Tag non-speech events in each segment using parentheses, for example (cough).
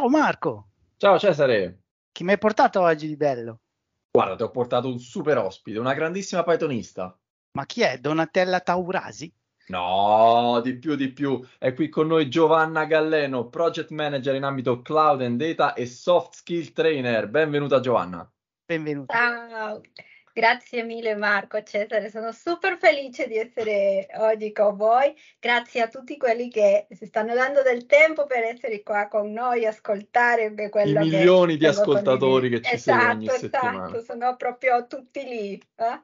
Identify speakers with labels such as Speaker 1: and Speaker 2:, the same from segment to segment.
Speaker 1: Ciao Marco!
Speaker 2: Ciao Cesare!
Speaker 1: Chi mi hai portato oggi di bello?
Speaker 2: Guarda, ti ho portato un super ospite, una grandissima Pythonista.
Speaker 1: Ma chi è? Donatella Taurasi?
Speaker 2: No, di più, di più. È qui con noi Giovanna Galleno, Project Manager in ambito Cloud and Data e Soft Skill Trainer. Benvenuta Giovanna.
Speaker 1: Benvenuta.
Speaker 3: Ciao. Grazie mille Marco, Cesare, sono super felice di essere oggi con voi. Grazie a tutti quelli che si stanno dando del tempo per essere qua con noi, ascoltare quello
Speaker 2: I milioni di ascoltatori
Speaker 3: che
Speaker 2: ci
Speaker 3: esatto,
Speaker 2: seguono ogni
Speaker 3: esatto,
Speaker 2: settimana.
Speaker 3: sono proprio tutti lì. Eh?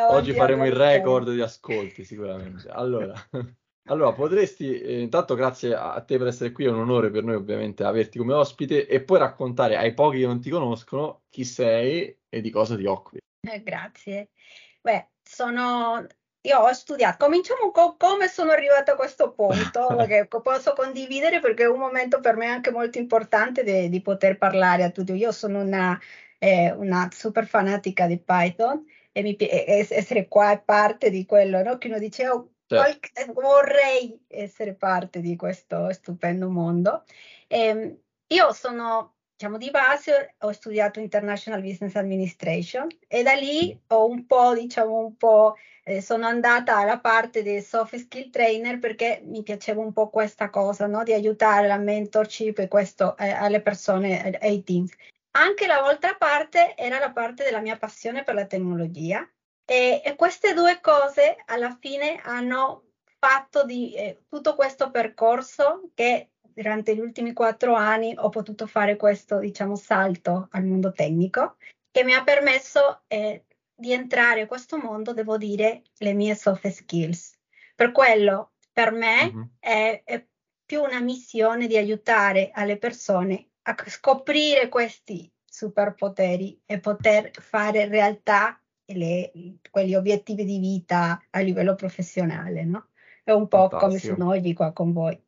Speaker 2: Oggi faremo il record di ascolti sicuramente. Allora, (laughs) allora potresti, eh, intanto grazie a te per essere qui, è un onore per noi ovviamente averti come ospite e poi raccontare ai pochi che non ti conoscono chi sei e di cosa ti occupi.
Speaker 3: Eh, (laughs) grazie. Beh, sono... Io ho studiato, cominciamo con come sono arrivata a questo punto, (laughs) perché posso condividere perché è un momento per me anche molto importante di, di poter parlare a tutti. Io sono una, eh, una super fanatica di Python e mi, essere qua è parte di quello, no? Che uno dice, oh, certo. vorrei essere parte di questo stupendo mondo. E, ehm, io sono diciamo di base ho studiato International Business Administration e da lì ho un po', diciamo un po', eh, sono andata alla parte del soft skill trainer perché mi piaceva un po' questa cosa, no? Di aiutare la mentorship e questo eh, alle persone, eh, ai teams. Anche l'altra parte era la parte della mia passione per la tecnologia e, e queste due cose alla fine hanno fatto di eh, tutto questo percorso che durante gli ultimi quattro anni ho potuto fare questo, diciamo, salto al mondo tecnico che mi ha permesso eh, di entrare in questo mondo, devo dire, le mie soft skills. Per quello, per me, mm-hmm. è, è più una missione di aiutare alle persone a scoprire questi superpoteri e poter fare realtà le, quegli obiettivi di vita a livello professionale, no? È un po' Fantastico. come sono oggi qua con voi.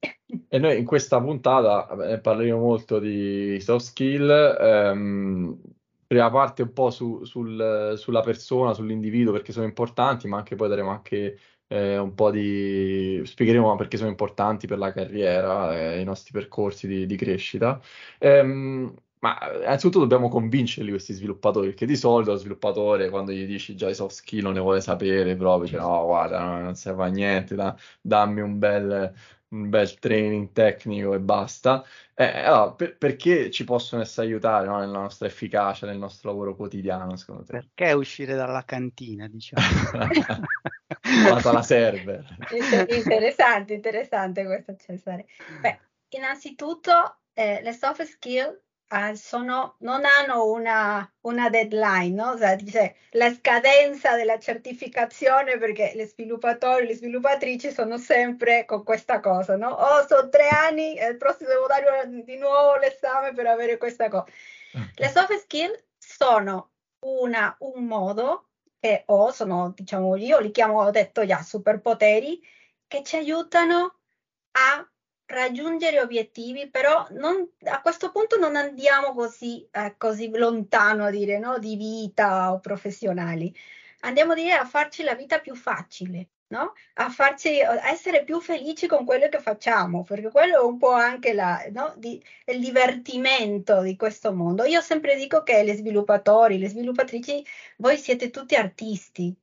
Speaker 2: E noi in questa puntata eh, parleremo molto di soft skill, ehm, prima parte un po' su, sul, sulla persona, sull'individuo perché sono importanti, ma anche poi daremo anche eh, un po' di... spiegheremo perché sono importanti per la carriera, eh, i nostri percorsi di, di crescita. Ehm, ma eh, innanzitutto dobbiamo convincerli questi sviluppatori, perché di solito lo sviluppatore quando gli dici già i soft skill non ne vuole sapere proprio, dice no guarda no, non serve a niente, da, dammi un bel, un bel training tecnico e basta. Eh, allora, per, perché ci possono essere aiutare no, nella nostra efficacia, nel nostro lavoro quotidiano secondo te?
Speaker 1: Perché uscire dalla cantina diciamo? (laughs)
Speaker 2: Alla server.
Speaker 3: interessante, interessante questo Cesare. Beh, innanzitutto eh, le soft skill Ah, sono, non hanno una, una deadline, no? Cioè, dice, la scadenza della certificazione perché gli sviluppatori, le sviluppatrici sono sempre con questa cosa, no? Oh, sono tre anni e il prossimo devo dare di nuovo l'esame per avere questa cosa. Le soft skill sono una, un modo che ho, sono, diciamo, io li chiamo, ho detto già, superpoteri, che ci aiutano a raggiungere obiettivi, però non, a questo punto non andiamo così, eh, così lontano a dire no, di vita o professionali. Andiamo a dire a farci la vita più facile, no? a, farci, a essere più felici con quello che facciamo, perché quello è un po' anche la, no, di, il divertimento di questo mondo. Io sempre dico che gli sviluppatori, le sviluppatrici, voi siete tutti artisti,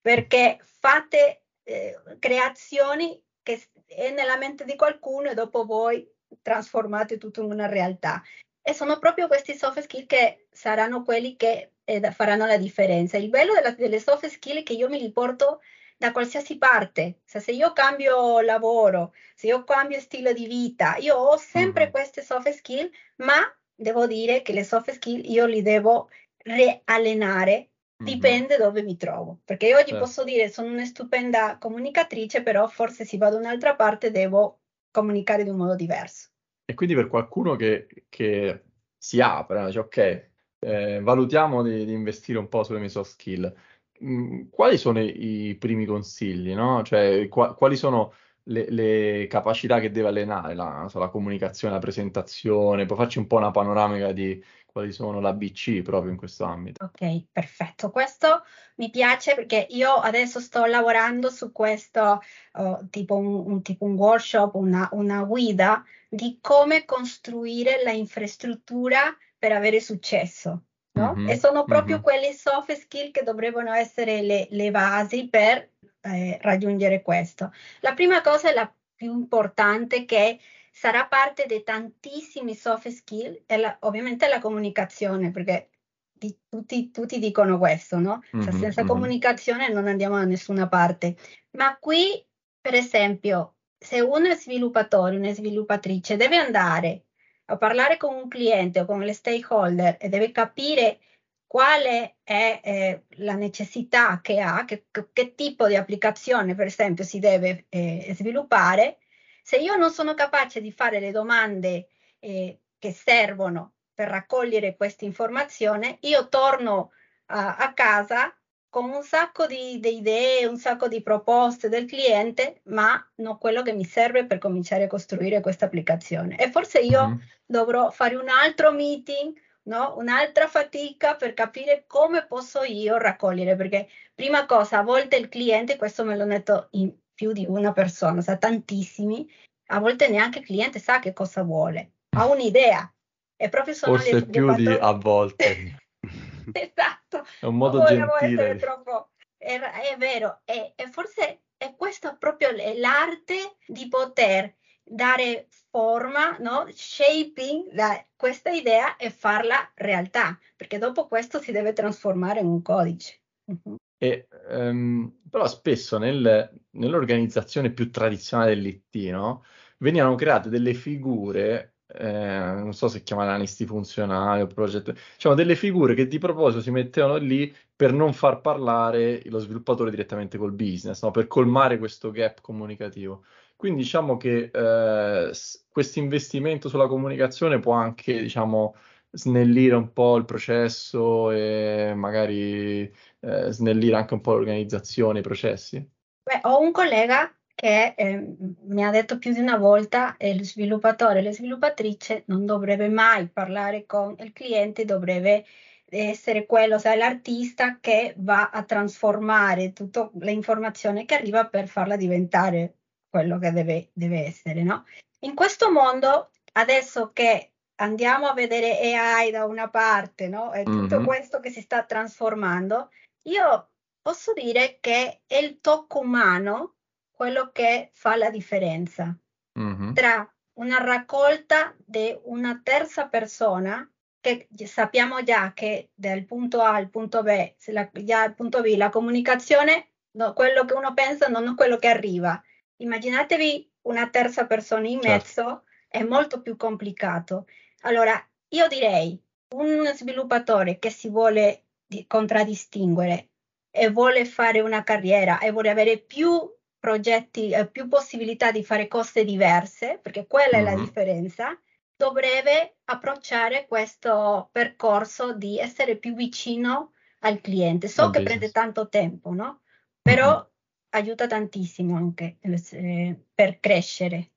Speaker 3: perché fate eh, creazioni che è nella mente di qualcuno e dopo voi trasformate tutto in una realtà. E sono proprio questi soft skill che saranno quelli che eh, faranno la differenza. Il bello della, delle soft skill è che io me li porto da qualsiasi parte. Se, se io cambio lavoro, se io cambio stile di vita, io ho sempre mm-hmm. queste soft skill, ma devo dire che le soft skill io li devo reallenare Dipende dove mi trovo, perché oggi certo. posso dire sono una stupenda comunicatrice, però forse se vado da un'altra parte devo comunicare di un modo diverso.
Speaker 2: E quindi per qualcuno che, che si apre, dice ok, eh, valutiamo di, di, investire un po' sulle mie soft skill, mm, quali sono i, i primi consigli, no? Cioè, qua, quali sono le, le capacità che deve allenare, la, so, la comunicazione, la presentazione, puoi farci un po' una panoramica di quali sono l'ABC proprio in questo ambito.
Speaker 3: Ok, perfetto. Questo mi piace perché io adesso sto lavorando su questo, uh, tipo, un, un, tipo un workshop, una, una guida di come costruire la infrastruttura per avere successo. No? Mm-hmm, e sono proprio mm-hmm. quelle soft skill che dovrebbero essere le, le basi per eh, raggiungere questo. La prima cosa è la più importante che sarà parte di tantissimi soft skill e la, ovviamente la comunicazione, perché di, tutti, tutti, dicono questo, no? Cioè, mm-hmm, senza mm-hmm. comunicazione non andiamo da nessuna parte. Ma qui, per esempio, se uno è sviluppatore, una sviluppatrice, deve andare a parlare con un cliente o con le stakeholder e deve capire quale è eh, la necessità che ha, che, che, tipo di applicazione per esempio si deve eh, sviluppare, se io non sono capace di fare le domande eh, che servono per raccogliere questa informazione, io torno a, a casa con un sacco di, di, idee, un sacco di proposte del cliente, ma non quello che mi serve per cominciare a costruire questa applicazione. E forse io mm. dovrò fare un altro meeting no? un'altra fatica per capire come posso io raccogliere, perché prima cosa, a volte il cliente, questo me l'ho detto in più di una persona, sa tantissimi, a volte neanche il cliente sa che cosa vuole, ha un'idea. E proprio sono
Speaker 2: Forse più di a volte. (laughs)
Speaker 3: esatto.
Speaker 2: È un modo gentile.
Speaker 3: Troppo... È, è, vero, e, e forse è questa proprio l'arte di poter dare forma, no? shaping la, questa idea e farla realtà, perché dopo questo si deve trasformare in un codice.
Speaker 2: Uh-huh. E, um, però spesso nel, nell'organizzazione più tradizionale dell'IT no? venivano create delle figure, eh, non so se chiamare analisti funzionali o progetto, diciamo delle figure che di proposito si mettevano lì per non far parlare lo sviluppatore direttamente col business, no? per colmare questo gap comunicativo. Quindi diciamo che eh, questo investimento sulla comunicazione può anche, diciamo, snellire un po' il processo e magari eh, snellire anche un po' l'organizzazione, i processi.
Speaker 3: Beh, ho un collega che eh, mi ha detto più di una volta che lo sviluppatore la sviluppatrice non dovrebbe mai parlare con il cliente, dovrebbe essere quello, cioè l'artista che va a trasformare tutta l'informazione che arriva per farla diventare quello che deve, deve essere, no? In questo mondo, adesso che andiamo a vedere AI da una parte, no? E tutto mm-hmm. questo che si sta trasformando, io posso dire che è il tocco umano quello che fa la differenza mm-hmm. tra una raccolta di una terza persona che sappiamo già che dal punto A al punto B, la, già al punto B, la comunicazione, no, quello che uno pensa non è quello che arriva immaginatevi una terza persona in certo. mezzo, certo. è molto più complicato. Allora, io direi un sviluppatore che si vuole contraddistinguere e vuole fare una carriera e vuole avere più progetti, eh, più possibilità di fare cose diverse, perché quella mm-hmm. è la mm-hmm. differenza, dovrebbe approcciare questo percorso di essere più vicino al cliente. So che prende tanto tempo, no? Però mm-hmm aiuta tantissimo anche eh, per crescere.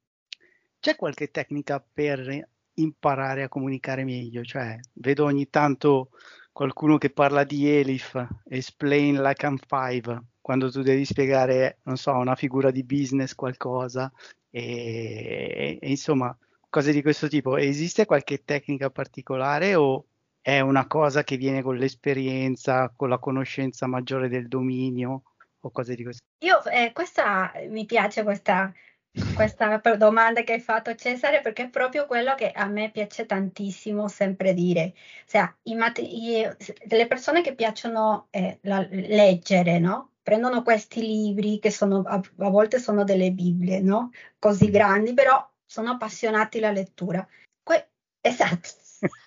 Speaker 1: C'è qualche tecnica per imparare a comunicare meglio? Cioè, vedo ogni tanto qualcuno che parla di Elif, explain like I'm five, quando tu devi spiegare, non so, una figura di business, qualcosa, e, e insomma, cose di questo tipo. Esiste qualche tecnica particolare o è una cosa che viene con l'esperienza, con la conoscenza maggiore del dominio? o cose di questo?
Speaker 3: Io, eh, questa mi piace questa, questa domanda che hai fatto Cesare perché è proprio quello che a me piace tantissimo sempre dire. Cioè, i mat- i, le persone che piacciono eh, la, leggere, no? Prendono questi libri che sono, a, a volte sono delle Bibbie, no? Così grandi, però sono appassionati alla lettura. Que- esatto, (laughs)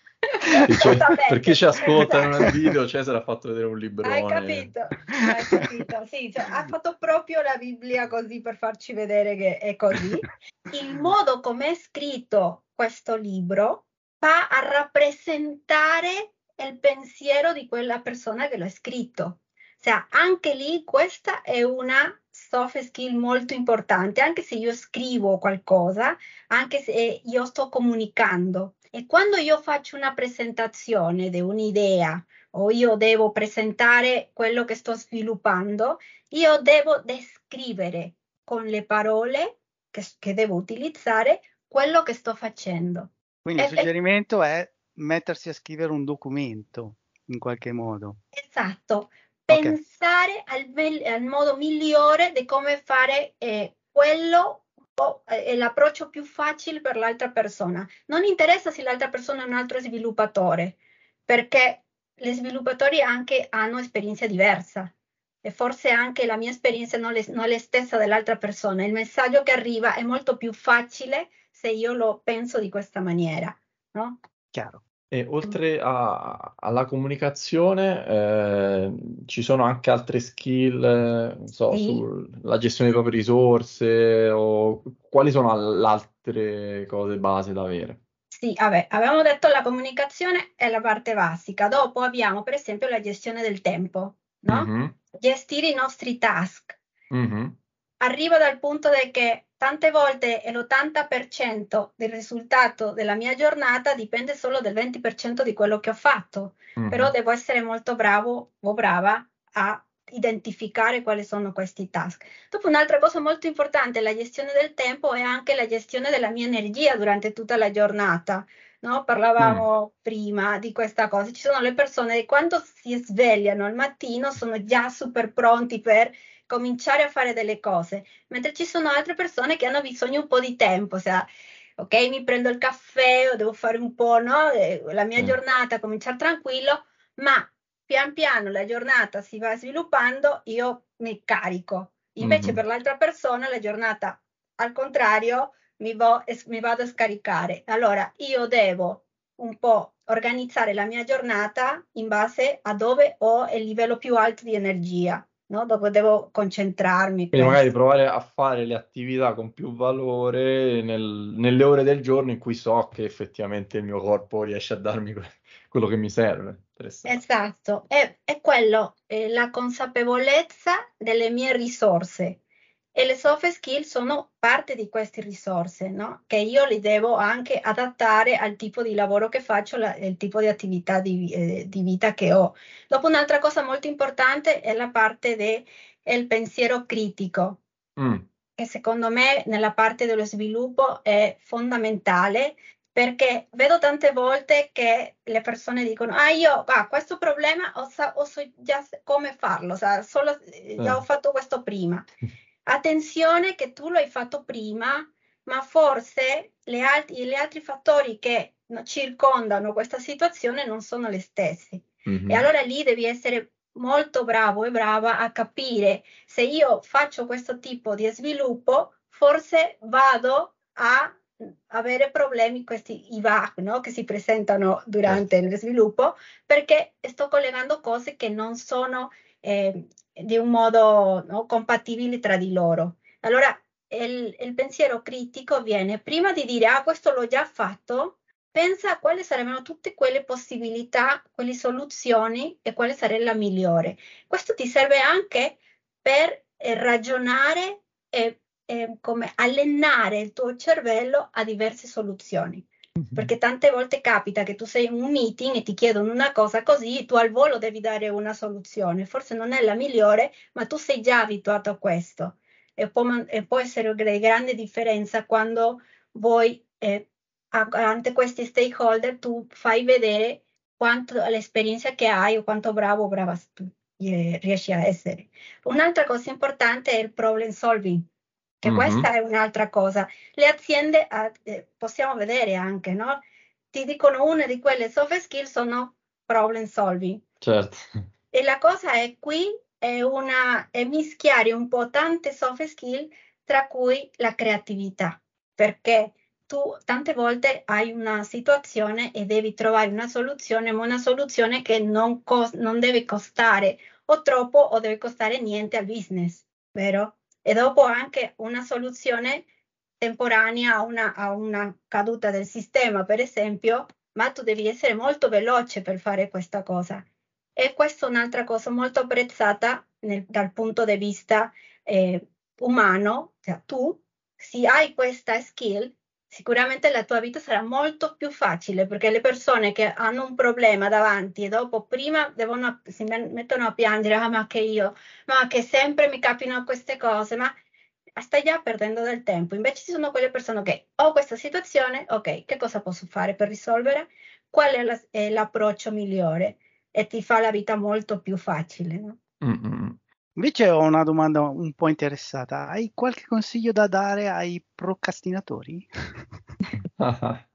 Speaker 2: cioè, per chi ci ascolta esatto. nel video, Cesare ha fatto vedere un libro.
Speaker 3: Hai capito, hai capito. Sì, cioè, ha fatto proprio la Bibbia così per farci vedere che è così. Il modo come è scritto questo libro va a rappresentare il pensiero di quella persona che l'ha scritto. Cioè, anche lì questa è una soft skill molto importante, anche se io scrivo qualcosa, anche se io sto comunicando. E quando io faccio una presentazione di un'idea o io devo presentare quello che sto sviluppando, io devo descrivere con le parole che, che devo utilizzare quello che sto facendo.
Speaker 1: Quindi il suggerimento è mettersi a scrivere un documento in qualche modo.
Speaker 3: Esatto, pensare okay. al, al, modo migliore di come fare eh, quello è l'approccio più facile per l'altra persona. Non interessa se l'altra persona è un altro sviluppatore, perché gli sviluppatori anche hanno esperienza diversa e forse anche la mia esperienza non è, non è la stessa dell'altra persona. Il messaggio che arriva è molto più facile se io lo penso di questa maniera, no?
Speaker 1: Chiaro.
Speaker 2: E oltre a- alla comunicazione, eh, ci sono anche altre skill, non so,
Speaker 3: Sì.
Speaker 2: sulla gestione delle proprie risorse o quali sono le altre cose base da avere?
Speaker 3: Sì, vabbè, avevamo detto la comunicazione è la parte basica. Dopo abbiamo, per esempio, la gestione del tempo, no?
Speaker 2: Mhm,
Speaker 3: Gestire i nostri task.
Speaker 2: mhm,
Speaker 3: Arrivo dal punto che tante volte l'80% del risultato della mia giornata dipende solo del 20% di quello che ho fatto, però
Speaker 2: mhm.
Speaker 3: devo essere molto bravo o brava a identificare quali sono questi task. Dopo un'altra cosa molto importante, la gestione del tempo è anche la gestione della mia energia durante tutta la giornata. No?
Speaker 2: Mm,
Speaker 3: Parlavamo prima di questa cosa. Ci sono le persone che quando si svegliano al mattino sono già super pronti per cominciare a fare delle cose, mentre ci sono altre persone che hanno bisogno un po' di tempo, cioè, ok, mi prendo il caffè o devo fare un po', no? La mia
Speaker 2: sì.
Speaker 3: giornata, cominciare tranquillo, ma pian piano la giornata si va sviluppando, io mi carico. Invece
Speaker 2: Mhm.
Speaker 3: per l'altra persona la giornata, al contrario, mi, vo- mi vado a scaricare. Allora io devo un po' organizzare la mia giornata in base a dove ho il livello più alto di energia, no? Dove devo concentrarmi.
Speaker 2: Quindi magari
Speaker 3: questo.
Speaker 2: provare a fare le attività con più valore nel- nelle ore del giorno in cui so che effettivamente il mio corpo riesce a darmi que- quello che mi serve.
Speaker 3: Esatto, è, è quello, è la consapevolezza delle mie risorse. E le soft skill sono parte di queste risorse, no? Che io li devo anche adattare al tipo di lavoro che faccio, il tipo di attività di, eh, di vita che ho. Dopo un'altra cosa molto importante è la parte del pensiero critico,
Speaker 2: Mm,
Speaker 3: che secondo me nella parte dello sviluppo è fondamentale perché vedo tante volte che le persone dicono: Ah, io ah, questo problema ho, sa- ho so già come farlo, sa- solo, eh, già ho
Speaker 2: eh.
Speaker 3: fatto questo prima. (laughs) Attenzione che tu lo hai fatto prima, ma forse le alt- gli altri fattori che no- circondano questa situazione non sono le stesse. E
Speaker 2: Mhm.
Speaker 3: allora lì devi essere molto bravo e brava a capire se io faccio questo tipo di sviluppo, forse vado a avere problemi, questi IVAC, no? che si presentano
Speaker 2: Certo.
Speaker 3: durante il sviluppo, perché sto collegando cose che non sono eh, di un modo no, compatibili tra di loro. Allora, il, il pensiero critico viene prima di dire, ah, questo l'ho già fatto, pensa a quali sarebbero tutte quelle possibilità, quelle soluzioni e quale sarebbe la migliore. Questo ti serve anche per eh, ragionare e, e come allenare il tuo cervello a diverse soluzioni. Perché tante volte capita che tu sei in un meeting e ti chiedono una cosa così, tu al volo devi dare una soluzione. Forse non è la migliore, ma tu sei già abituato a questo. E può, e può essere di grande differenza quando voi eh, ante questi stakeholder tu fai vedere quanto l'esperienza che hai o quanto bravo o brava tu eh, riesci a essere. Un'altra cosa importante è il problem solving, che
Speaker 2: Mhm.
Speaker 3: questa è un'altra cosa. Le aziende, ah, eh, possiamo vedere anche, no? Ti dicono una di quelle soft skill sono problem solving.
Speaker 2: Certo.
Speaker 3: E la cosa è qui è, una, è mischiare un po' tante soft skill, tra cui la creatività, perché tu tante volte hai una situazione e devi trovare una soluzione, ma una soluzione che non, cos- non deve costare o troppo o deve costare niente al business, vero? E dopo anche una soluzione temporanea a una, a una caduta del sistema, per esempio, ma tu devi essere molto veloce per fare questa cosa. E questa è un'altra cosa molto apprezzata nel- dal punto di vista eh, umano, cioè tu, se hai questa skill, sicuramente la tua vita sarà molto più facile perché le persone che hanno un problema davanti e dopo prima devono, si mettono a piangere, ah, ma che io, ma che sempre mi capitano queste cose, ma stai già perdendo del tempo. Invece ci sono quelle persone che ho questa situazione, ok, che cosa posso fare per risolvere? Qual è, la, è l'approccio migliore? E ti fa la vita molto più facile. No?
Speaker 1: Invece ho una domanda un po' interessata. Hai qualche consiglio da dare ai procrastinatori? (laughs)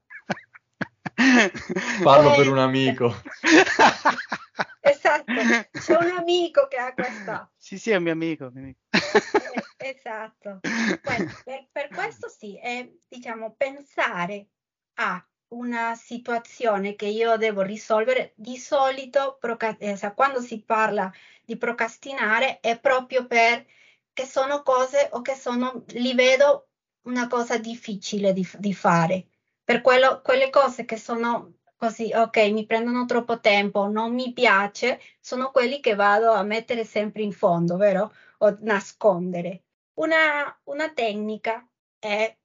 Speaker 2: Parlo per un amico. (laughs)
Speaker 3: esatto, c'è un amico che ha questa.
Speaker 1: Sì, sì, è un mio amico. Mio amico.
Speaker 3: Eh, esatto. Bueno, per, per, questo sì, è diciamo pensare a una situazione che io devo risolvere. Di solito, eh, quando si parla di procrastinare, è proprio per che sono cose o che sono, li vedo una cosa difficile di, di fare. Per quello, quelle cose che sono così, ok, mi prendono troppo tempo, non mi piace, sono quelli che vado a mettere sempre in fondo, vero? O nascondere. Una, una tecnica è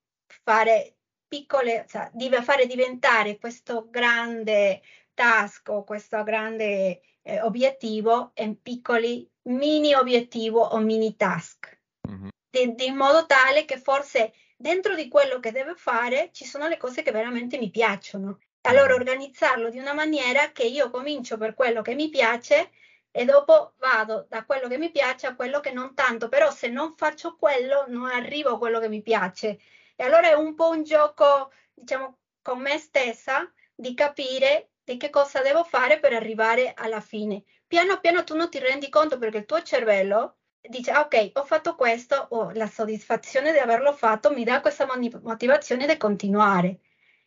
Speaker 3: fare piccole, cioè, fare diventare questo grande task o questo grande eh, obiettivo in piccoli mini obiettivo o mini task, mm-hmm. in modo tale che forse dentro di quello che deve fare ci sono le cose che veramente mi piacciono. Allora mm-hmm. organizzarlo di una maniera che io comincio per quello che mi piace e dopo vado da quello che mi piace a quello che non tanto, però se non faccio quello non arrivo a quello che mi piace. E allora è un po' un gioco, diciamo, con me stessa di capire di che cosa devo fare per arrivare alla fine. Piano piano tu non ti rendi conto perché il tuo cervello dice, ah, ok, ho fatto questo, ho la soddisfazione di averlo fatto, mi dà questa motivazione di continuare.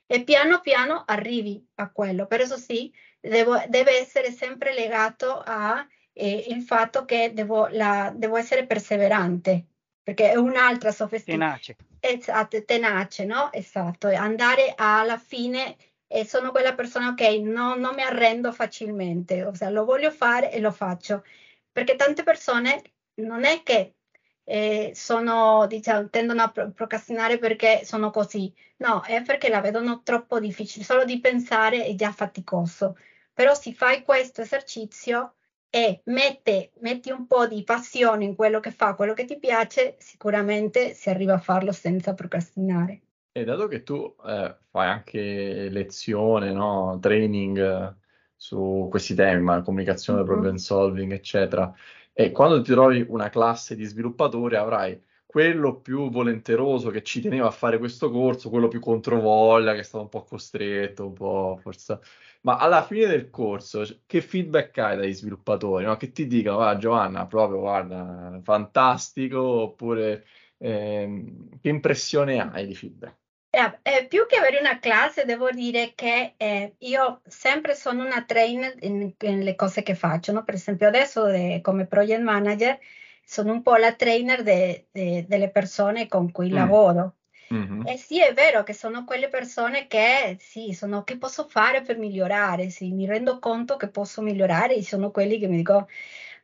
Speaker 3: E piano piano arrivi a quello. Per eso sì, devo, deve essere sempre legato al eh, fatto che devo, la, devo, essere perseverante, perché è un'altra sofisticata.
Speaker 1: Tenace.
Speaker 3: Esatto, tenace, no? Esatto, andare alla fine e sono quella persona, ok, no, non mi arrendo facilmente, o sea, lo voglio fare e lo faccio, perché tante persone non è che eh, sono, diciamo, tendono a procrastinare perché sono così, no, è perché la vedono troppo difficile, solo di pensare è già faticoso. Però se fai questo esercizio e mette, metti un po' di passione in quello che fa, quello che ti piace, sicuramente si arriva a farlo senza procrastinare.
Speaker 2: E dato che tu eh, fai anche lezione, no? training eh, su questi temi, ma comunicazione, mm-hmm. problem solving, eccetera, e quando ti trovi una classe di sviluppatori avrai quello più volenteroso che ci teneva a fare questo corso, quello più controvoglia, che è stato un po' costretto, un po' forse ma alla fine del corso, che feedback hai dai sviluppatori? No? Che ti dicono, ah, Giovanna, proprio, guarda, fantastico, oppure ehm, che impressione hai di feedback?
Speaker 3: Eh, eh, più che avere una classe, devo dire che eh, io sempre sono una trainer nelle cose che faccio. No? Per esempio, adesso eh, come project manager sono un po' la trainer de, de, delle persone con cui mm. lavoro. Mm-hmm. E sì, è vero che sono quelle persone che sì, sono che posso fare per migliorare, sì, mi rendo conto che posso migliorare e sono quelli che mi dicono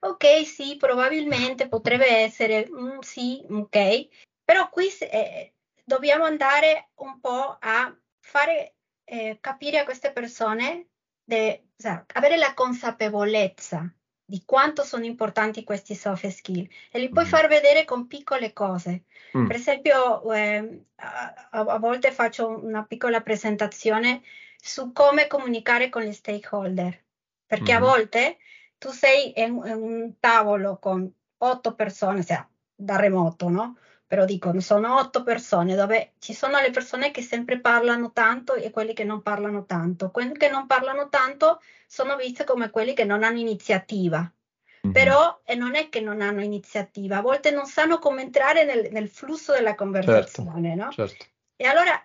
Speaker 3: ok, sì, probabilmente potrebbe essere, mm, sì, ok, però qui eh, dobbiamo andare un po' a fare eh, capire a queste persone, de, sea, avere la consapevolezza di quanto sono importanti questi soft skill e li puoi mm. far vedere con piccole cose. Mm. Per esempio, eh, a, a, volte faccio una piccola presentazione su come comunicare con gli stakeholder, perché mm. a volte tu sei in, in, un tavolo con otto persone, cioè da remoto, no? Però dicono, sono otto persone dove ci sono le persone che sempre parlano tanto e quelli che non parlano tanto. Quelli che non parlano tanto sono viste come quelli che non hanno iniziativa. Mm-hmm. Però e non è che non hanno iniziativa, a volte non sanno come entrare nel, nel flusso della conversazione,
Speaker 2: certo,
Speaker 3: no?
Speaker 2: Certo.
Speaker 3: E allora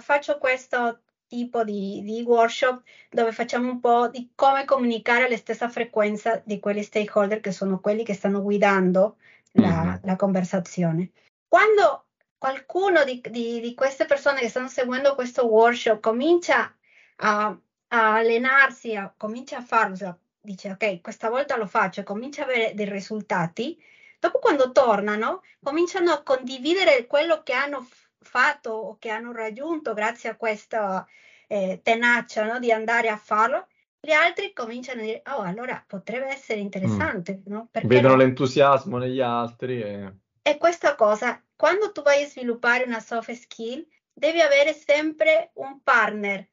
Speaker 3: faccio questo tipo di, di, workshop dove facciamo un po' di come comunicare alla stessa frequenza di quegli stakeholder che sono quelli che stanno guidando la, mm-hmm. la conversazione. Quando qualcuno di, di, di, queste persone che stanno seguendo questo workshop comincia a a allenarsi, a, comincia a farlo, dice ok, questa volta lo faccio e comincia a avere dei risultati, dopo quando tornano cominciano a condividere quello che hanno fatto o che hanno raggiunto grazie a questa eh, tenacia no? di andare a farlo, gli altri cominciano a dire, oh, allora potrebbe essere interessante. Mm. No?
Speaker 2: Vedono no? l'entusiasmo negli altri. E...
Speaker 3: e questa cosa, quando tu vai a sviluppare una soft skill, devi avere sempre un partner,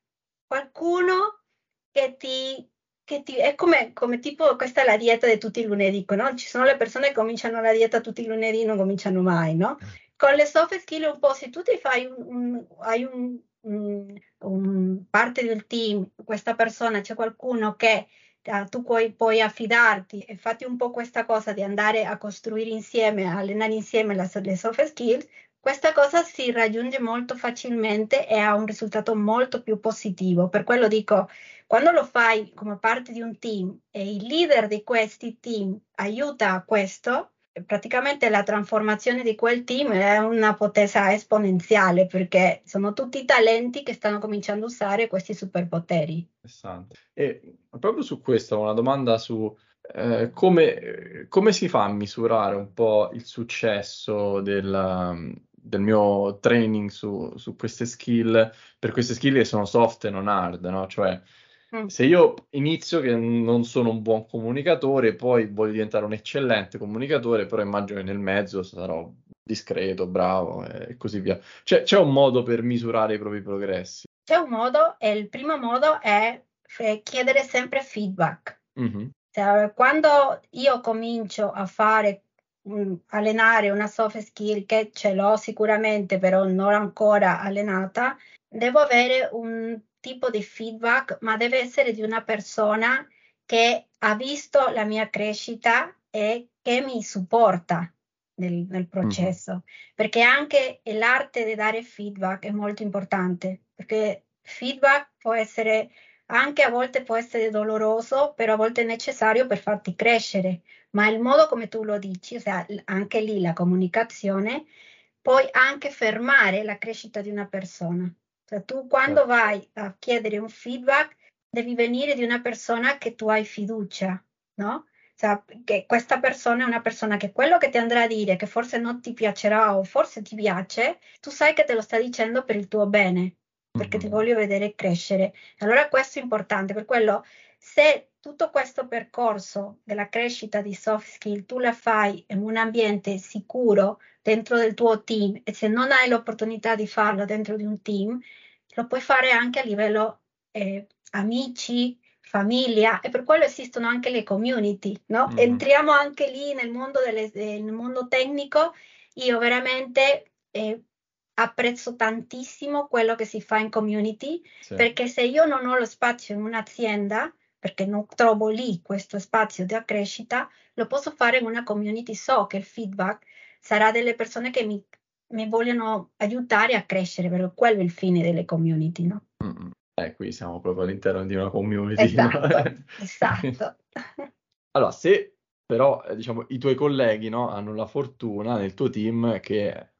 Speaker 3: qualcuno che ti che ti, è come, come, tipo, questa è la dieta di tutti i lunedì, no? Ci sono le persone che cominciano la dieta tutti i lunedì e non cominciano mai, no? Con le soft skill un po', se tu ti fai un, un hai un, un, parte del team, questa persona, c'è qualcuno che tu puoi, puoi, affidarti e fatti un po' questa cosa di andare a costruire insieme, a allenare insieme la, le soft skills, questa cosa si raggiunge molto facilmente e ha un risultato molto più positivo. Per quello dico, quando lo fai come parte di un team e il leader di questi team aiuta a questo, praticamente la trasformazione di quel team è una potenza esponenziale perché sono tutti talenti che stanno cominciando a usare questi superpoteri.
Speaker 2: Interessante. E proprio su questo una domanda su eh, come, come, si fa a misurare un po' il successo del, del mio training su, su, queste skill, per queste skill che sono soft e non hard, no? Cioè, Mm. Se io inizio che non sono un buon comunicatore, poi voglio diventare un eccellente comunicatore, però immagino che nel mezzo sarò discreto, bravo e così via. C'è, c'è un modo per misurare i propri progressi?
Speaker 3: C'è un modo e il primo modo è chiedere sempre feedback. Mm-hmm. Cioè, quando io comincio a fare allenare una soft skill che ce l'ho sicuramente, però non ancora allenata, devo avere un tipo di feedback, ma deve essere di una persona che ha visto la mia crescita e che mi supporta nel, nel processo, mm-hmm. perché anche l'arte di dare feedback è molto importante, perché feedback può essere anche a volte può essere doloroso, però a volte è necessario per farti crescere, ma il modo come tu lo dici, sea, anche lì la comunicazione, puoi anche fermare la crescita di una persona. Cioè, tu quando vai a chiedere un feedback devi venire di una persona che tu hai fiducia, no? Cioè, che questa persona è una persona che quello che ti andrà a dire, che forse non ti piacerà o forse ti piace, tu sai che te lo sta dicendo per il tuo bene, perché mm-hmm. ti voglio vedere crescere. Allora questo è importante, per quello se tutto questo percorso della crescita di soft skill tu la fai in un ambiente sicuro dentro del tuo team e se non hai l'opportunità di farlo dentro di un team, lo puoi fare anche a livello eh, amici, famiglia e per quello esistono anche le community, no? Mm-hmm. Entriamo anche lì nel mondo, delle, nel mondo tecnico. Io veramente eh, apprezzo tantissimo quello che si fa in community sì. perché se io non ho lo spazio in un'azienda, perché non trovo lì questo spazio di crescita, lo posso fare in una community. So che il feedback sarà delle persone che mi mi vogliono aiutare a crescere, perché quello è il fine delle community, no?
Speaker 2: Mm, eh, qui siamo proprio all'interno di una community.
Speaker 3: Esatto, no? esatto. (laughs) (laughs)
Speaker 2: allora, se però eh, diciamo, i tuoi colleghi no, hanno la fortuna nel tuo team che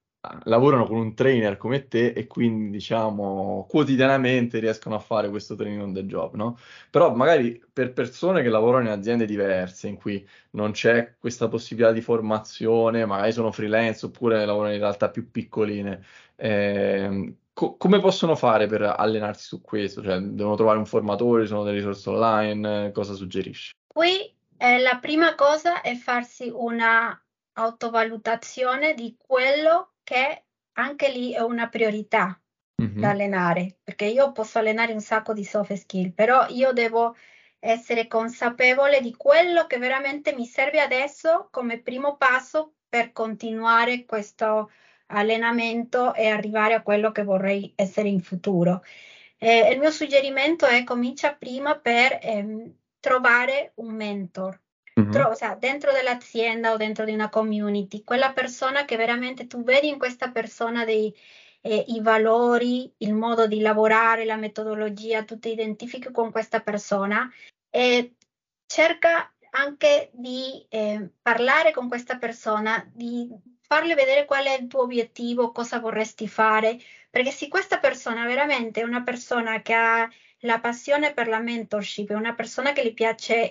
Speaker 2: lavorano con un trainer come te e quindi diciamo quotidianamente riescono a fare questo training on the job, no? Però magari per persone che lavorano in aziende diverse in cui non c'è questa possibilità di formazione, magari sono freelance oppure lavorano in realtà più piccoline, eh, co- come possono fare per allenarsi su questo? Cioè, devono trovare un formatore, sono delle risorse online, cosa suggerisci?
Speaker 3: Qui eh, la prima cosa è farsi una autovalutazione di quello che anche lì è una priorità mm-hmm. da allenare, perché io posso allenare un sacco di soft skill, però io devo essere consapevole di quello che veramente mi serve adesso come primo passo per continuare questo allenamento e arrivare a quello che vorrei essere in futuro. Eh, il mio suggerimento è comincia prima per ehm, trovare un mentor, Mm-hmm. Tro- o sea, dentro dell'azienda o dentro di una community, quella persona che veramente tu vedi in questa persona dei, eh, i valori, il modo di lavorare, la metodologia, tu ti identifichi con questa persona e cerca anche di eh, parlare con questa persona, di farle vedere qual è il tuo obiettivo, cosa vorresti fare, perché se questa persona veramente è una persona che ha la passione per la mentorship, è una persona che gli piace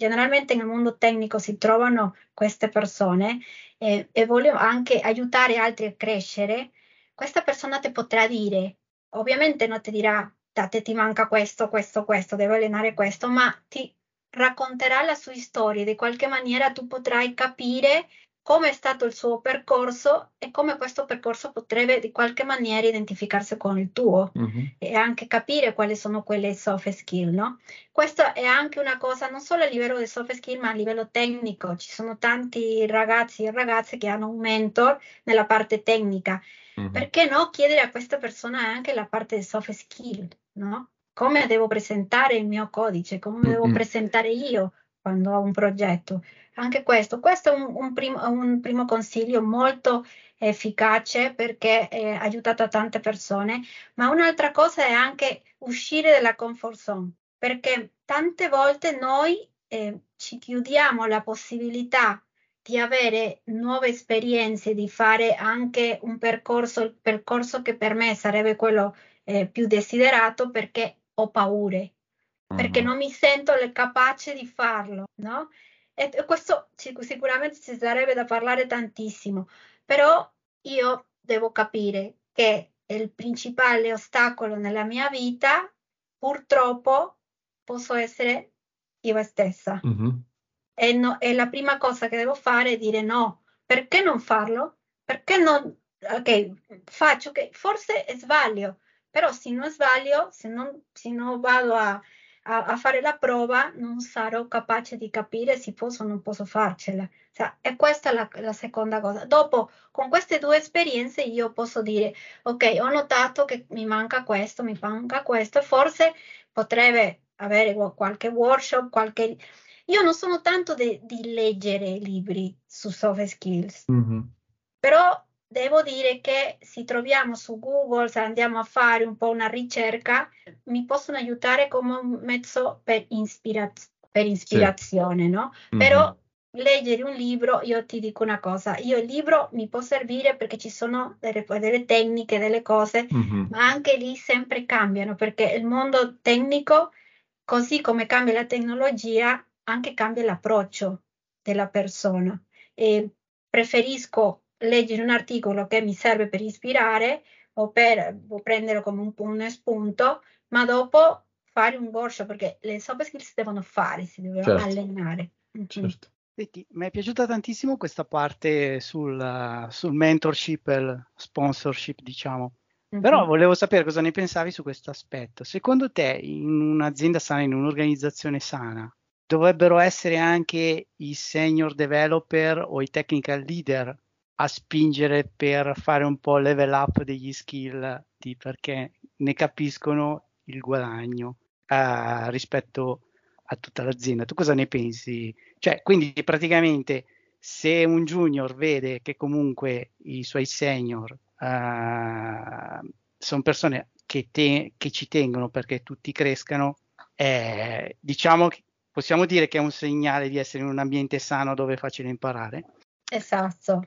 Speaker 3: generalmente nel mondo tecnico si trovano queste persone eh, e voglio anche aiutare altri a crescere, questa persona ti potrà dire, ovviamente non ti dirà, da ti manca questo, questo, questo, devo allenare questo, ma ti racconterà la sua storia, di qualche maniera tu potrai capire come è stato il suo percorso e come questo percorso potrebbe di qualche maniera identificarsi con il tuo mm-hmm. e anche capire quali sono quelle soft skill, no? Questo è anche una cosa non solo a livello di soft skill ma a livello tecnico. Ci sono tanti ragazzi e ragazze che hanno un mentor nella parte tecnica. Mm-hmm. Perché no chiedere a questa persona anche la parte di soft skill, no? Come devo presentare il mio codice, come mm-hmm. devo presentare io quando ho un progetto anche questo. Questo è un, un, primo, un primo, consiglio molto efficace perché è aiutato a tante persone, ma un'altra cosa è anche uscire dalla comfort zone, perché tante volte noi eh, ci chiudiamo la possibilità di avere nuove esperienze, di fare anche un percorso, il percorso che per me sarebbe quello eh, più desiderato perché ho paure, perché non mi sento capace di farlo, no? E questo sicuramente ci sarebbe da parlare tantissimo, però io devo capire che il principale ostacolo nella mia vita, purtroppo, posso essere io stessa. Mm-hmm. E, no, e, la prima cosa che devo fare è dire no. Perché non farlo? Perché non... Ok, faccio che forse sbaglio, però se non sbaglio, se non, se non vado a a, a, fare la prova non sarò capace di capire se posso o non posso farcela. Cioè, e questa è la, la, seconda cosa. Dopo, con queste due esperienze, io posso dire, ok, ho notato che mi manca questo, mi manca questo, e forse potrebbe avere qualche workshop, qualche... Io non sono tanto de, di leggere libri su soft skills, mm-hmm. però devo dire che se troviamo su Google, se andiamo a fare un po' una ricerca, mi possono aiutare come un mezzo per, ispiraz- per ispirazione, sì. no? Mm-hmm. Però leggere un libro, io ti dico una cosa, io il libro mi può servire perché ci sono delle, delle tecniche, delle cose, mm-hmm. ma anche lì sempre cambiano, perché il mondo tecnico, così come cambia la tecnologia, anche cambia l'approccio della persona. E preferisco leggere un articolo che mi serve per ispirare o per o prenderlo come un, un spunto, ma dopo fare un workshop perché le soft skills si devono fare, si devono certo. allenare.
Speaker 1: Mhm. Certo. Senti, mi è piaciuta tantissimo questa parte sul, sul mentorship e il sponsorship, diciamo. Mm-hmm. Però volevo sapere cosa ne pensavi su questo aspetto. Secondo te, in un'azienda sana, in un'organizzazione sana, dovrebbero essere anche i senior developer o i technical leader a spingere per fare un po' level up degli skill di, perché ne capiscono il guadagno uh, rispetto a tutta l'azienda. Tu cosa ne pensi? Cioè, quindi praticamente se un junior vede che comunque i suoi senior uh, sono persone che, te, che, ci tengono perché tutti crescano, eh, diciamo che possiamo dire che è un segnale di essere in un ambiente sano dove è facile imparare.
Speaker 3: Esatto.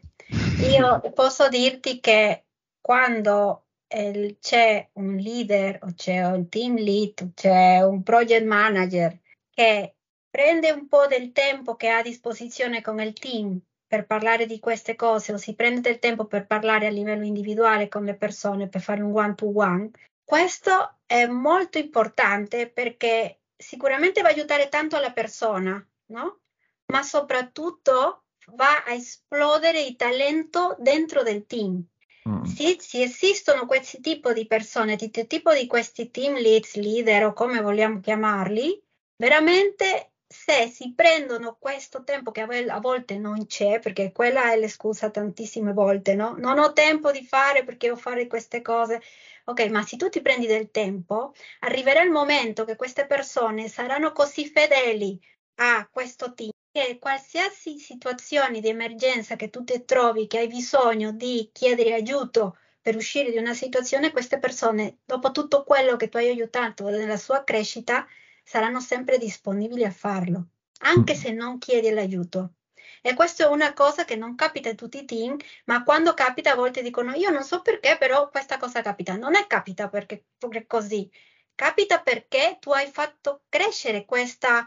Speaker 3: Io posso dirti che quando eh, c'è un leader o c'è un team lead, c'è un project manager che prende un po' del tempo che ha a disposizione con il team per parlare di queste cose o si prende del tempo per parlare a livello individuale con le persone, per fare un one to one, questo è molto importante perché sicuramente va a aiutare tanto la persona, no? Ma soprattutto va a esplodere il talento dentro del team. Mm. Se, se, esistono questi tipi di persone, tipo di questi team leads, leader o come vogliamo chiamarli, veramente se si prendono questo tempo che a volte non c'è, perché quella è l'escusa tantissime volte, no? Non ho tempo di fare perché devo fare queste cose. Ok, ma se tu ti prendi del tempo, arriverà il momento che queste persone saranno così fedeli a questo team che qualsiasi situazione di emergenza che tu ti trovi, che hai bisogno di chiedere aiuto per uscire di una situazione, queste persone, dopo tutto quello che tu hai aiutato nella sua crescita, saranno sempre disponibili a farlo, anche se non chiedi l'aiuto. E questa è una cosa che non capita in tutti i team, ma quando capita a volte dicono io non so perché, però questa cosa capita. Non è capita perché, perché così, capita perché tu hai fatto crescere questa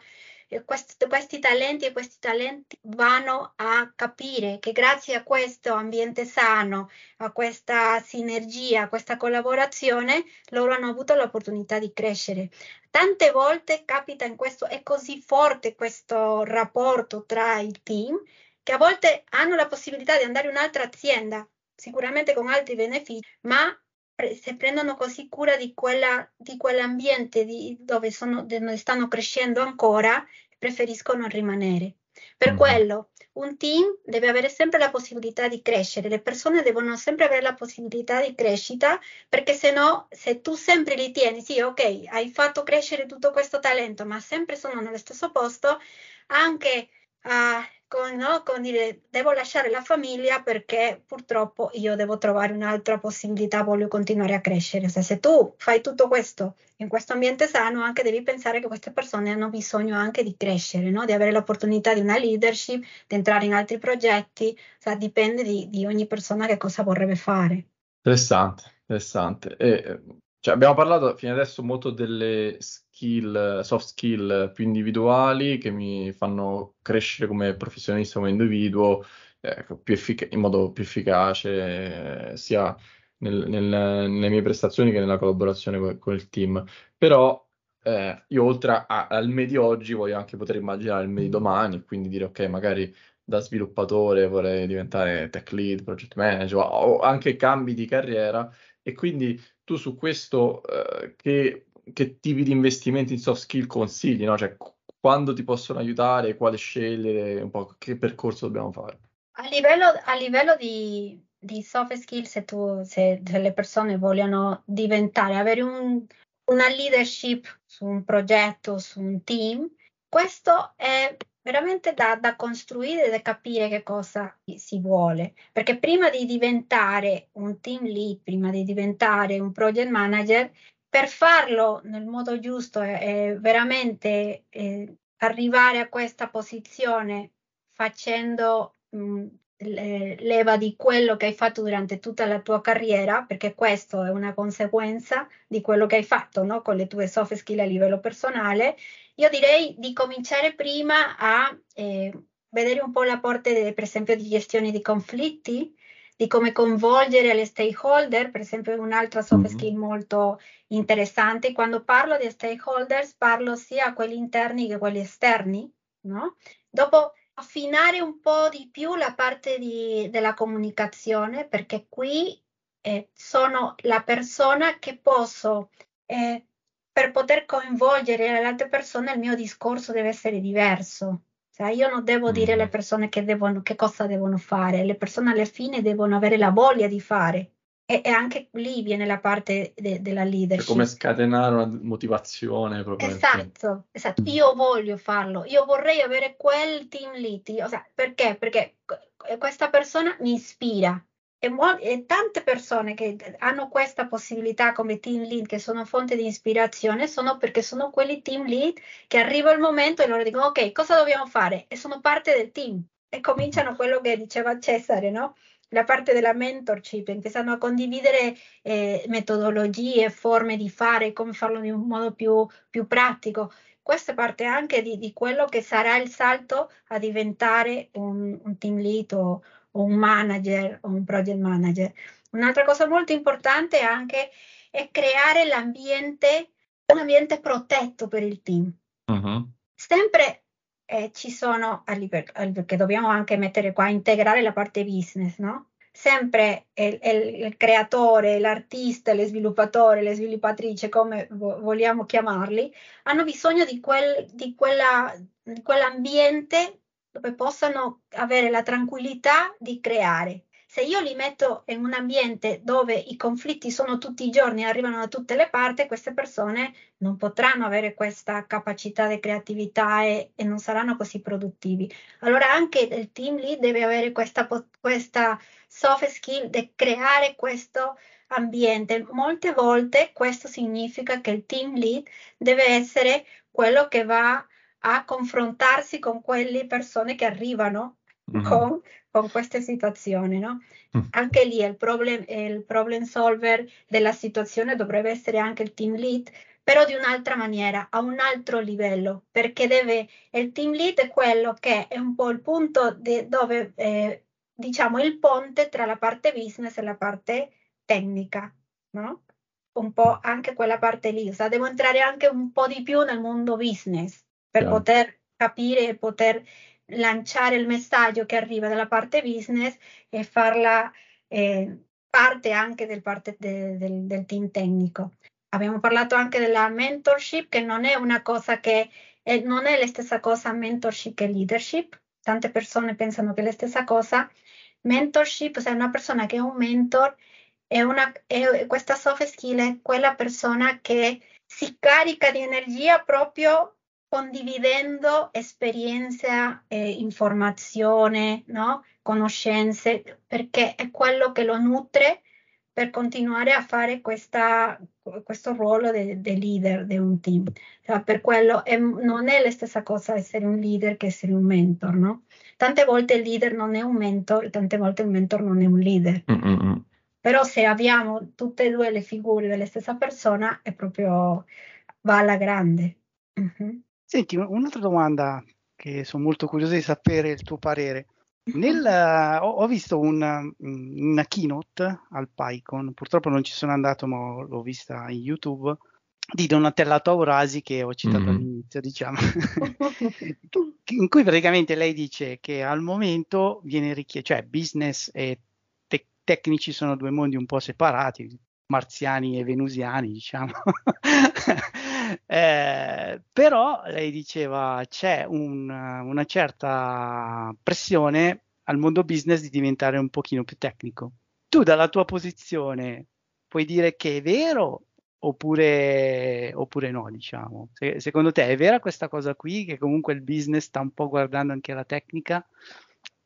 Speaker 3: questi, questi talenti e questi talenti vanno a capire che grazie a questo ambiente sano, a questa sinergia, a questa collaborazione, loro hanno avuto l'opportunità di crescere. Tante volte capita in questo, è così forte questo rapporto tra il team che a volte hanno la possibilità di andare in un'altra azienda, sicuramente con altri benefici, ma se prendono così cura di, quella, di quell'ambiente di, dove, sono, dove stanno crescendo ancora, preferiscono rimanere. Per mm. quello, un team deve avere sempre la possibilità di crescere, le persone devono sempre avere la possibilità di crescita, perché se no, se tu sempre li tieni, sì, ok, hai fatto crescere tutto questo talento, ma sempre sono nello stesso posto, anche uh, con, no, con dire devo lasciare la famiglia perché purtroppo io devo trovare un'altra possibilità, voglio continuare a crescere. Se, se tu fai tutto questo in questo ambiente sano, anche devi pensare che queste persone hanno bisogno anche di crescere, no? di avere l'opportunità di una leadership, di entrare in altri progetti, cioè, dipende di, di ogni persona che cosa vorrebbe fare.
Speaker 2: Interessante, interessante. E, cioè, abbiamo parlato fino adesso molto delle skill, soft skill più individuali che mi fanno crescere come professionista, come individuo, eh, effic- in modo più efficace, eh, sia nel, nel, nelle mie prestazioni che nella collaborazione con, con il team. Però eh, io oltre a, al me di oggi voglio anche poter immaginare il me di domani, quindi dire ok, magari da sviluppatore vorrei diventare tech lead, project manager o anche cambi di carriera e quindi tu su questo eh, che che tipi di investimenti in soft skill consigli, no? Cioè, quando ti possono aiutare, quale scegliere, un po' che percorso dobbiamo fare?
Speaker 3: A livello, a livello di, di, soft skill, se, tu, se, se, le persone vogliono diventare, avere un, una leadership su un progetto, su un team, questo è veramente da, da, costruire e da capire che cosa si vuole. Perché prima di diventare un team lead, prima di diventare un project manager, per farlo nel modo giusto e, veramente eh, arrivare a questa posizione facendo mh, leva di quello che hai fatto durante tutta la tua carriera, perché questo è una conseguenza di quello che hai fatto no? con le tue soft skill a livello personale, io direi di cominciare prima a eh, vedere un po' la parte, per esempio, di gestione di conflitti, di come coinvolgere le stakeholder, per esempio un'altra soft mm-hmm. skill molto interessante. Quando parlo di stakeholders parlo sia quelli interni che quelli esterni, no? Dopo affinare un po' di più la parte di, della comunicazione, perché qui eh, sono la persona che posso, eh, per poter coinvolgere le altre persone, il mio discorso deve essere diverso. Cioè, io non devo dire alle mm. persone che, devono, che cosa devono fare, le persone alla fine devono avere la voglia di fare. E, e anche lì viene la parte de, della leadership.
Speaker 2: È come scatenare una motivazione.
Speaker 3: Proprio esatto, esatto, io voglio farlo, io vorrei avere quel team lead. O sea, perché? Perché questa persona mi ispira, e, mo- e, tante persone che hanno questa possibilità come team lead, che sono fonte di ispirazione, sono perché sono quelli team lead che arriva il momento e loro dicono ok, cosa dobbiamo fare? E sono parte del team e cominciano quello che diceva Cesare, no? La parte della mentorship, iniziano a condividere eh, metodologie, forme di fare, come farlo in un modo più, più pratico. Questa è parte anche di, di, quello che sarà il salto a diventare un, un team lead o, o un manager o un project manager. Un'altra cosa molto importante anche è creare l'ambiente, un ambiente protetto per il team. Uh-huh. Sempre eh, ci sono, perché dobbiamo anche mettere qua, integrare la parte business, no? Sempre il, il, il creatore, l'artista, lo sviluppatore, le sviluppatrici, come vo- vogliamo chiamarli, hanno bisogno di, quel, di, quella, di quell'ambiente dove possano avere la tranquillità di creare. Se io li metto in un ambiente dove i conflitti sono tutti i giorni, arrivano da tutte le parti, queste persone non potranno avere questa capacità di creatività e, e non saranno così produttivi. Allora anche il team lead deve avere questa, questa soft skill di creare questo ambiente. Molte volte questo significa che il team lead deve essere quello che va a confrontarsi con quelle persone che arrivano mm-hmm. con, con, queste situazioni. No? Mm. Anche lì il problem, il problem solver della situazione dovrebbe essere anche il team lead però di un'altra maniera, a un altro livello, perché deve, il team lead è quello che è un po' il punto de, dove, eh, diciamo, il ponte tra la parte business e la parte tecnica, no? Un po' anche quella parte lì, o sea, devo entrare anche un po' di più nel mondo business per yeah. poter capire e poter lanciare il messaggio che arriva dalla parte business e farla eh, parte anche del, parte de, del, del team tecnico. Abbiamo parlato anche della mentorship, che non è una cosa che è, non è la stessa cosa mentorship che leadership. Tante persone pensano che è la stessa cosa. Mentorship, se è una persona che è un mentor, è una, è, questa soft skill è quella persona che si carica di energia proprio condividendo esperienza, eh, informazione, no? conoscenze, perché è quello che lo nutre per continuare a fare questa, questo ruolo di leader di un team. Cioè, per quello è, non è la stessa cosa essere un leader che essere un mentor, no? Tante volte il leader non è un mentor, tante volte il mentor non è un leader. Mm-mm. Però se abbiamo tutte e due le figure della stessa persona, è proprio va alla grande.
Speaker 1: Mm-hmm. Senti, un'altra domanda che sono molto curioso di sapere il tuo parere. Nel, uh, ho, ho, visto una, una, keynote al PyCon, purtroppo non ci sono andato, ma l'ho vista in YouTube, di Donatella Taurasi che ho citato mm-hmm. all'inizio, diciamo, (laughs) in cui praticamente lei dice che al momento viene richiesto, cioè business e te- tecnici sono due mondi un po' separati, marziani e venusiani, diciamo. (laughs) eh, però lei diceva c'è un, una certa pressione al mondo business di diventare un pochino più tecnico. Tu dalla tua posizione puoi dire che è vero oppure, oppure no, diciamo. Se, secondo te è vera questa cosa qui, che comunque il business sta un po' guardando anche la tecnica,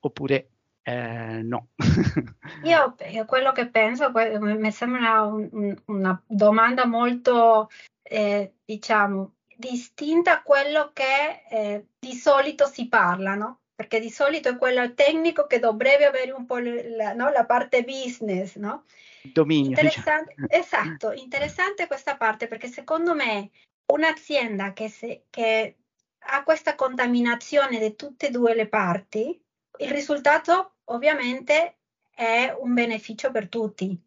Speaker 1: oppure eh, no. (laughs)
Speaker 3: Io quello che penso, mi sembra un, una domanda molto, eh, diciamo, distinta a quello che eh, di solito si parla, no? Perché di solito è quello tecnico che dovrebbe avere un po' la, no? la parte business, no?
Speaker 1: Dominio.
Speaker 3: Interessante, diciamo. Esatto, interessante questa parte perché secondo me un'azienda che, se, che ha questa contaminazione di tutte e due le parti, il risultato ovviamente è un beneficio per tutti,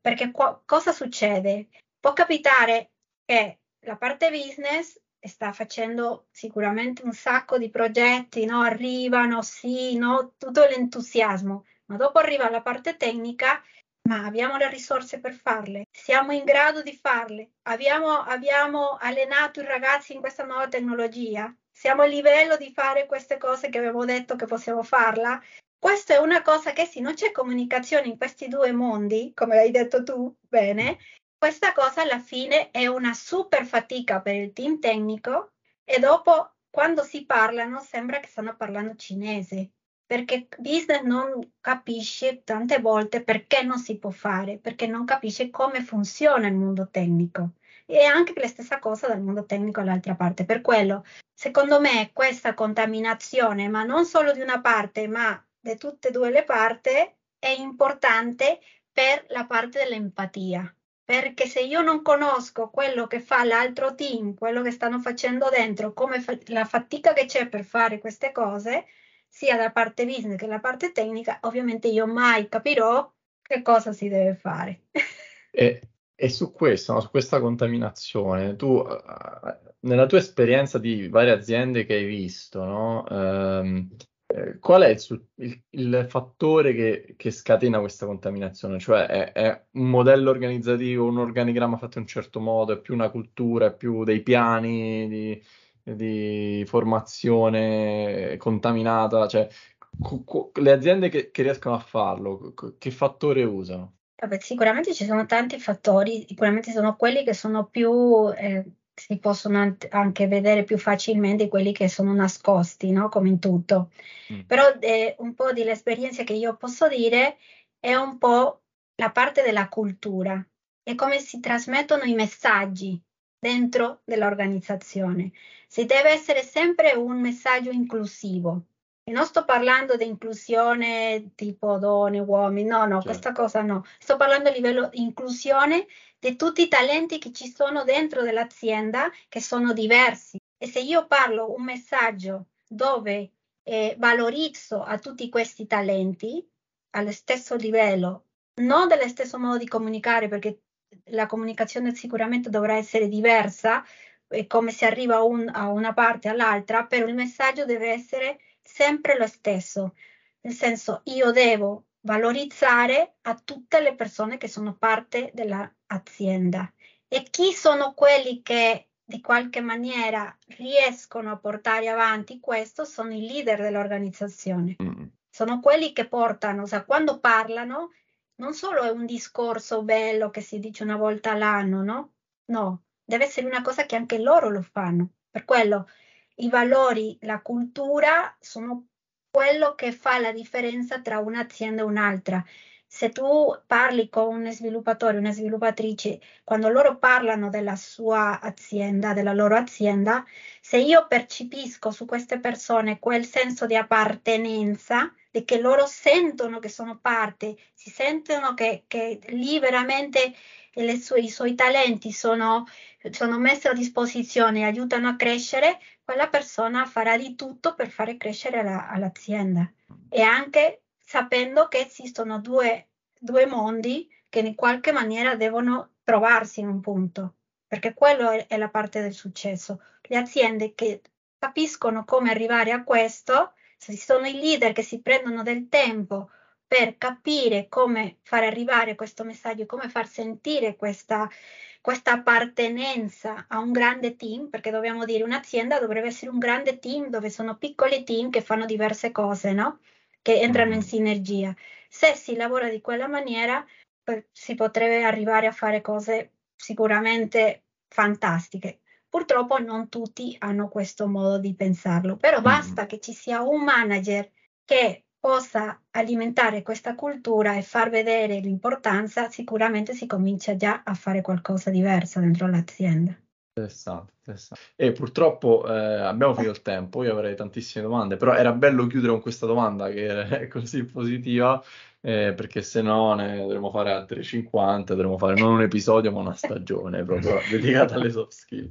Speaker 3: perché qu- cosa succede? Può capitare che la parte business sta facendo sicuramente un sacco di progetti, no? arrivano, sì, no? tutto l'entusiasmo, ma dopo arriva la parte tecnica, ma abbiamo le risorse per farle, siamo in grado di farle, abbiamo, abbiamo allenato i ragazzi in questa nuova tecnologia, siamo a livello di fare queste cose che abbiamo detto che possiamo farla. Questa è una cosa che se non c'è comunicazione in questi due mondi, come hai detto tu bene, questa cosa alla fine è una super fatica per il team tecnico e dopo quando si parlano sembra che stanno parlando cinese perché business non capisce tante volte perché non si può fare, perché non capisce come funziona il mondo tecnico. E anche la stessa cosa dal mondo tecnico all'altra parte. Per quello Secondo me questa contaminazione, ma non solo di una parte, ma di tutte e due le parti, è importante per la parte dell'empatia. Perché se io non conosco quello che fa l'altro team, quello che stanno facendo dentro, come fa- la fatica che c'è per fare queste cose, sia da parte business che da parte tecnica, ovviamente io mai capirò che cosa si deve fare. (laughs)
Speaker 2: E, e su questo, no, su questa contaminazione, tu nella tua esperienza di varie aziende che hai visto, no, ehm, eh, qual è il, il, il fattore che, che, scatena questa contaminazione? Cioè è, è, un modello organizzativo, un organigramma fatto in un certo modo, è più una cultura, è più dei piani di, di formazione contaminata? Cioè, cu, cu, le aziende che, che riescono a farlo, che fattore usano?
Speaker 3: Vabbè, sicuramente ci sono tanti fattori, sicuramente sono quelli che sono più, eh, si possono anche vedere più facilmente quelli che sono nascosti, no? Come in tutto. Mm. Però eh, un po' dell'esperienza che io posso dire è un po' la parte della cultura e come si trasmettono i messaggi dentro dell'organizzazione. Si deve essere sempre un messaggio inclusivo, E non sto parlando di inclusione tipo donne, uomini, no, no, certo. questa cosa no. Sto parlando a livello di inclusione di tutti i talenti che ci sono dentro dell'azienda, che sono diversi. E se io parlo un messaggio dove eh, valorizzo a tutti questi talenti allo stesso livello, non dello stesso modo di comunicare, perché la comunicazione sicuramente dovrà essere diversa, e come si arriva un, a una parte all'altra, però il messaggio deve essere sempre lo stesso, nel senso io devo valorizzare a tutte le persone che sono parte dell'azienda e chi sono quelli che di qualche maniera riescono a portare avanti questo sono i leader dell'organizzazione. Mm. Sono quelli che portano, cioè, quando parlano, non solo è un discorso bello che si dice una volta all'anno, no? No, deve essere una cosa che anche loro lo fanno. Per quello i valori, la cultura sono quello che fa la differenza tra un'azienda e un'altra. Se tu parli con un sviluppatore, una sviluppatrice, quando loro parlano della sua azienda, della loro azienda, se io percepisco su queste persone quel senso di appartenenza, di che loro sentono che sono parte, si sentono che, che lì veramente sue, i suoi talenti sono, sono messi a disposizione e aiutano a crescere, quella persona farà di tutto per fare crescere la, l'azienda. E anche sapendo che esistono due, due mondi che in qualche maniera devono trovarsi in un punto, perché quello è, è la parte del successo. Le aziende che capiscono come arrivare a questo, se sono i leader che si prendono del tempo per capire come far arrivare questo messaggio, come far sentire questa, questa appartenenza a un grande team, perché dobbiamo dire un'azienda dovrebbe essere un grande team dove sono piccoli team che fanno diverse cose, no? Che entrano in mm. sinergia. Se si lavora di quella maniera, si potrebbe arrivare a fare cose sicuramente fantastiche. Purtroppo non tutti hanno questo modo di pensarlo, però mm. basta che ci sia un manager che possa alimentare questa cultura e far vedere l'importanza, sicuramente si comincia già a fare qualcosa di diverso dentro l'azienda.
Speaker 2: Interessante, interessante. E purtroppo eh, abbiamo finito il tempo, io avrei tantissime domande, però era bello chiudere con questa domanda che è (laughs) così positiva, eh, perché se no ne dovremmo fare altre 50, dovremmo fare non un episodio ma una stagione proprio (laughs) dedicata alle soft skill.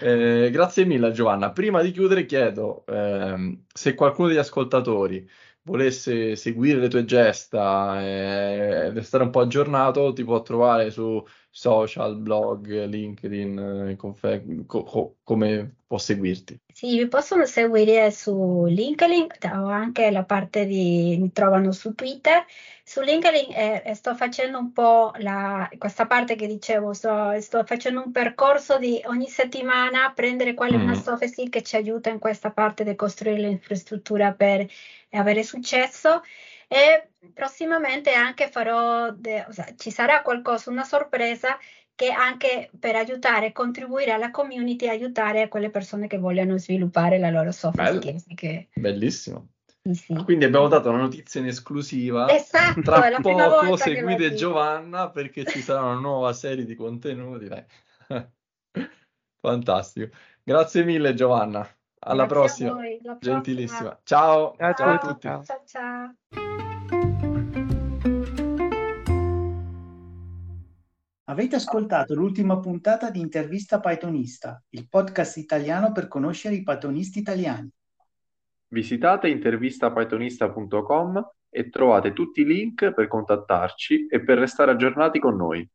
Speaker 2: Eh, grazie mille Giovanna. Prima di chiudere chiedo ehm, se qualcuno degli ascoltatori volesse seguire le tue gesta e restare un po' aggiornato, ti può trovare su social, blog, LinkedIn, confe- co- co- come può seguirti?
Speaker 3: Sì, mi possono seguire su LinkedIn o anche la parte di mi trovano su Twitter. Su LinkedIn eh, sto facendo un po' la, questa parte che dicevo, sto, sto, facendo un percorso di ogni settimana prendere qual è mm. una soft skill che ci aiuta in questa parte di costruire l'infrastruttura per avere successo e prossimamente anche farò, de, sea, ci sarà qualcosa, una sorpresa che anche per aiutare, e contribuire alla community, aiutare quelle persone che vogliono sviluppare la loro soft Bello. skills. Che...
Speaker 2: Bellissimo. Sì. Quindi abbiamo dato una notizia in esclusiva.
Speaker 3: Esatto,
Speaker 2: Tra poco seguite Giovanna perché ci sarà una nuova serie di contenuti. (laughs) Fantastico. Grazie mille Giovanna. Alla Grazie prossima. Voi, Gentilissima. Prossima. Ciao.
Speaker 3: Ciao, ciao a tutti. Ciao, ciao.
Speaker 4: Avete ascoltato l'ultima puntata di Intervista Pythonista, il podcast italiano per conoscere i pythonisti italiani.
Speaker 2: Visitate intervistapythonista.com e trovate tutti i link per contattarci e per restare aggiornati con noi.